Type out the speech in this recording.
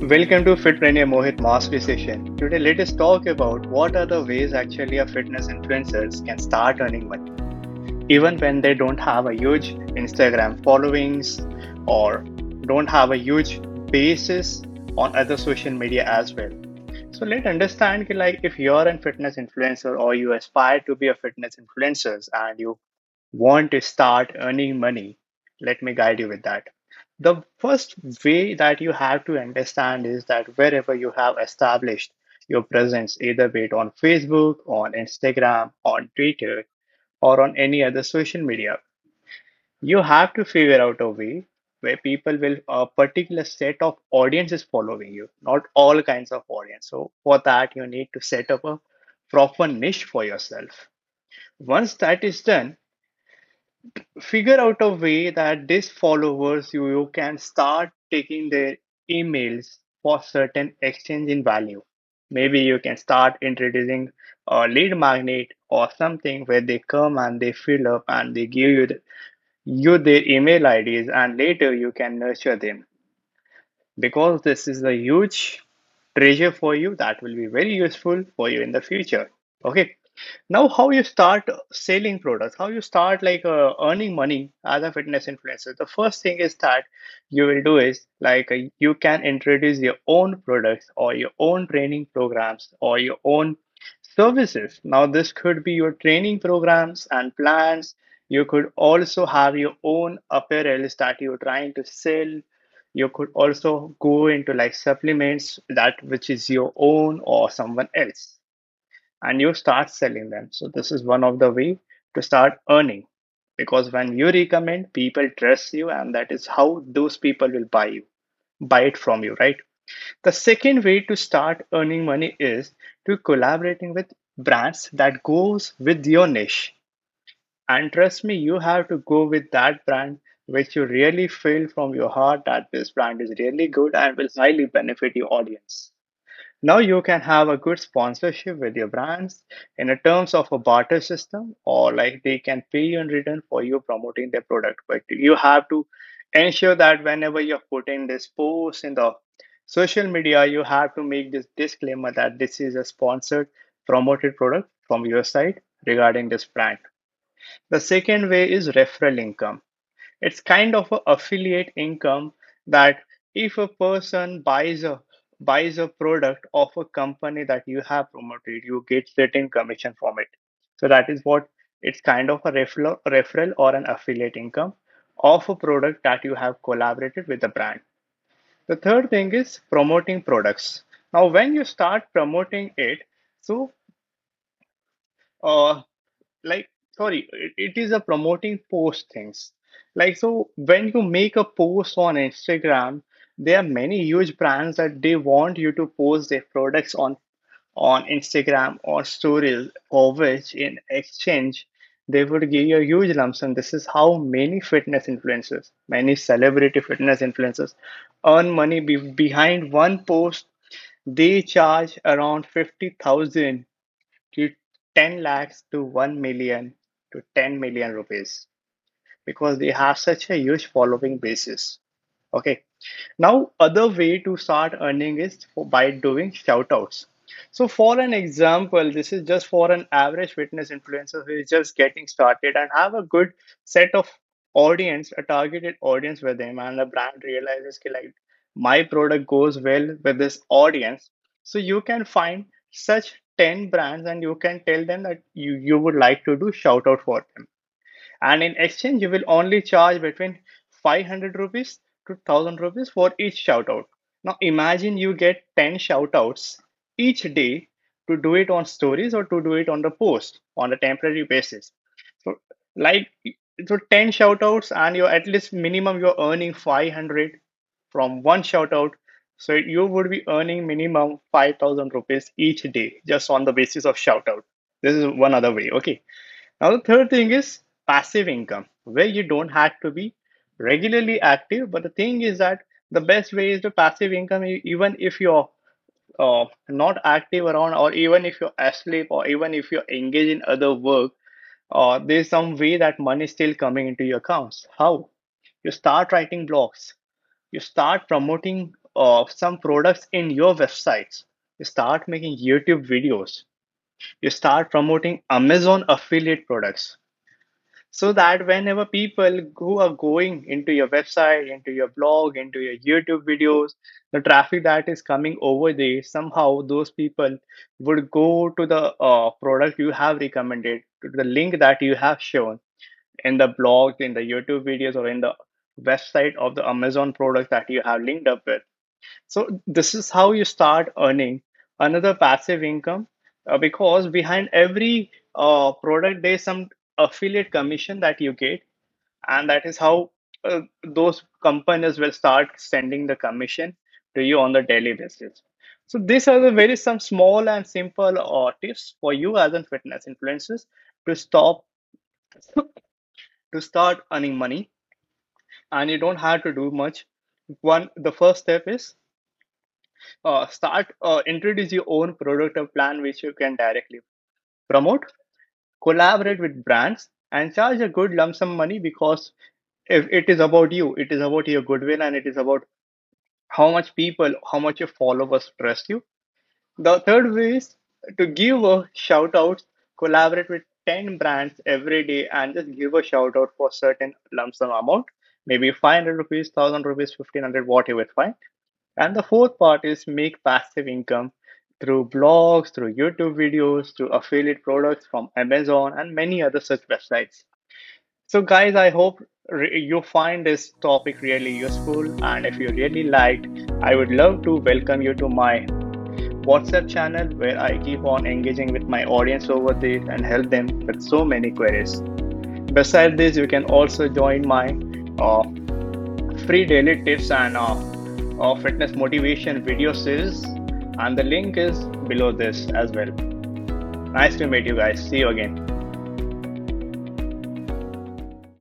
Welcome to Fitpreneur Mohit Mastery session. Today, let us talk about what are the ways actually a fitness influencers can start earning money, even when they don't have a huge Instagram followings or don't have a huge basis on other social media as well. So let's understand like if you're a fitness influencer or you aspire to be a fitness influencer and you want to start earning money, let me guide you with that. The first way that you have to understand is that wherever you have established your presence, either be it on Facebook, on Instagram, on Twitter, or on any other social media, you have to figure out a way where people will a particular set of audiences following you, not all kinds of audience. So for that, you need to set up a proper niche for yourself. Once that is done, figure out a way that these followers you, you can start taking their emails for certain exchange in value. Maybe you can start introducing a lead magnet or something where they come and they fill up and they give you the, you their email IDs and later you can nurture them because this is a huge treasure for you that will be very useful for you in the future. Okay. Now, how you start selling products, how you start like uh, earning money as a fitness influencer. The first thing is that you will do is like uh, you can introduce your own products or your own training programs or your own services. Now, this could be your training programs and plans. You could also have your own apparel that you're trying to sell. You could also go into like supplements that which is your own or someone else and you start selling them. So this is one of the way to start earning because when you recommend, people trust you, and that is how those people will buy you, buy it from you, right? The second way to start earning money is to collaborating with brands that goes with your niche. And trust me, you have to go with that brand which you really feel from your heart that this brand is really good and will highly benefit your audience. Now you can have a good sponsorship with your brands in a terms of a barter system, or like they can pay you in return for you promoting their product. But you have to ensure that whenever you're putting this post in the social media, you have to make this disclaimer that this is a sponsored promoted product from your side regarding this brand. The second way is referral income. It's kind of a affiliate income that if a person buys a buys a product of a company that you have promoted, you get certain commission from it. So that is what it's kind of a referral, referral or an affiliate income of a product that you have collaborated with the brand. The third thing is promoting products. Now, when you start promoting it, so uh, like sorry it, it is a promoting post things like so when you make a post on instagram there are many huge brands that they want you to post their products on on instagram or stories or which in exchange they would give you a huge lump sum. This is how many fitness influencers many celebrity fitness influencers earn money be- behind one post. They charge around 50000 to 10 lakhs to 1 million to 10 million rupees because they have such a huge following basis. Okay now other way to start earning is by doing shout outs so for an example this is just for an average fitness influencer who is just getting started and have a good set of audience a targeted audience with them and the brand realizes like my product goes well with this audience. So you can find such 10 brands and you can tell them that you, you would like to do shout out for them. And in exchange you will only charge between 500 rupees to 1000 rupees for each shout out now imagine you get 10 shout outs each day to do it on stories or to do it on the post on a temporary basis. So like so 10 shout outs and you're at least minimum you're earning 500 from one shout out so you would be earning minimum 5000 rupees each day just on the basis of shout out this is one other way okay? Now, the third thing is passive income, where you don't have to be regularly active. But the thing is that the best way is the passive income, even if you're uh, not active around, or even if you're asleep, or even if you're engaged in other work, uh, there's some way that money is still coming into your accounts. How? You start writing blogs, you start promoting uh, some products in your websites. You start making YouTube videos. You start promoting Amazon affiliate products so that whenever people who are going into your website, into your blog, into your YouTube videos, the traffic that is coming over there, somehow those people would go to the uh, product you have recommended, to the link that you have shown in the blog, in the YouTube videos, or in the website of the Amazon product that you have linked up with. So this is how you start earning another passive income uh, because behind every uh, product there's some affiliate commission that you get and that is how uh, those companies will start sending the commission to you on the daily basis. So these are the very some small and simple uh, tips for you as a fitness influencers to stop to start earning money. And you don't have to do much. One the first step is uh, start uh, introduce your own product or plan which you can directly promote collaborate with brands and charge a good lump sum money because if it is about you it is about your goodwill and it is about how much people how much your followers trust you. The third way is to give a shout out collaborate with 10 brands every day and just give a shout out for certain lump sum amount maybe 500 rupees 1000 rupees 1500 whatever fine. And the fourth part is make passive income through blogs, through YouTube videos, through affiliate products from Amazon and many other such websites. So, guys, I hope re- you find this topic really useful. And if you really liked, I would love to welcome you to my WhatsApp channel where I keep on engaging with my audience over there and help them with so many queries. Besides this, you can also join my uh, free daily tips and uh, uh, fitness motivation video series and the link is below this as well. Nice to meet you guys. See you again.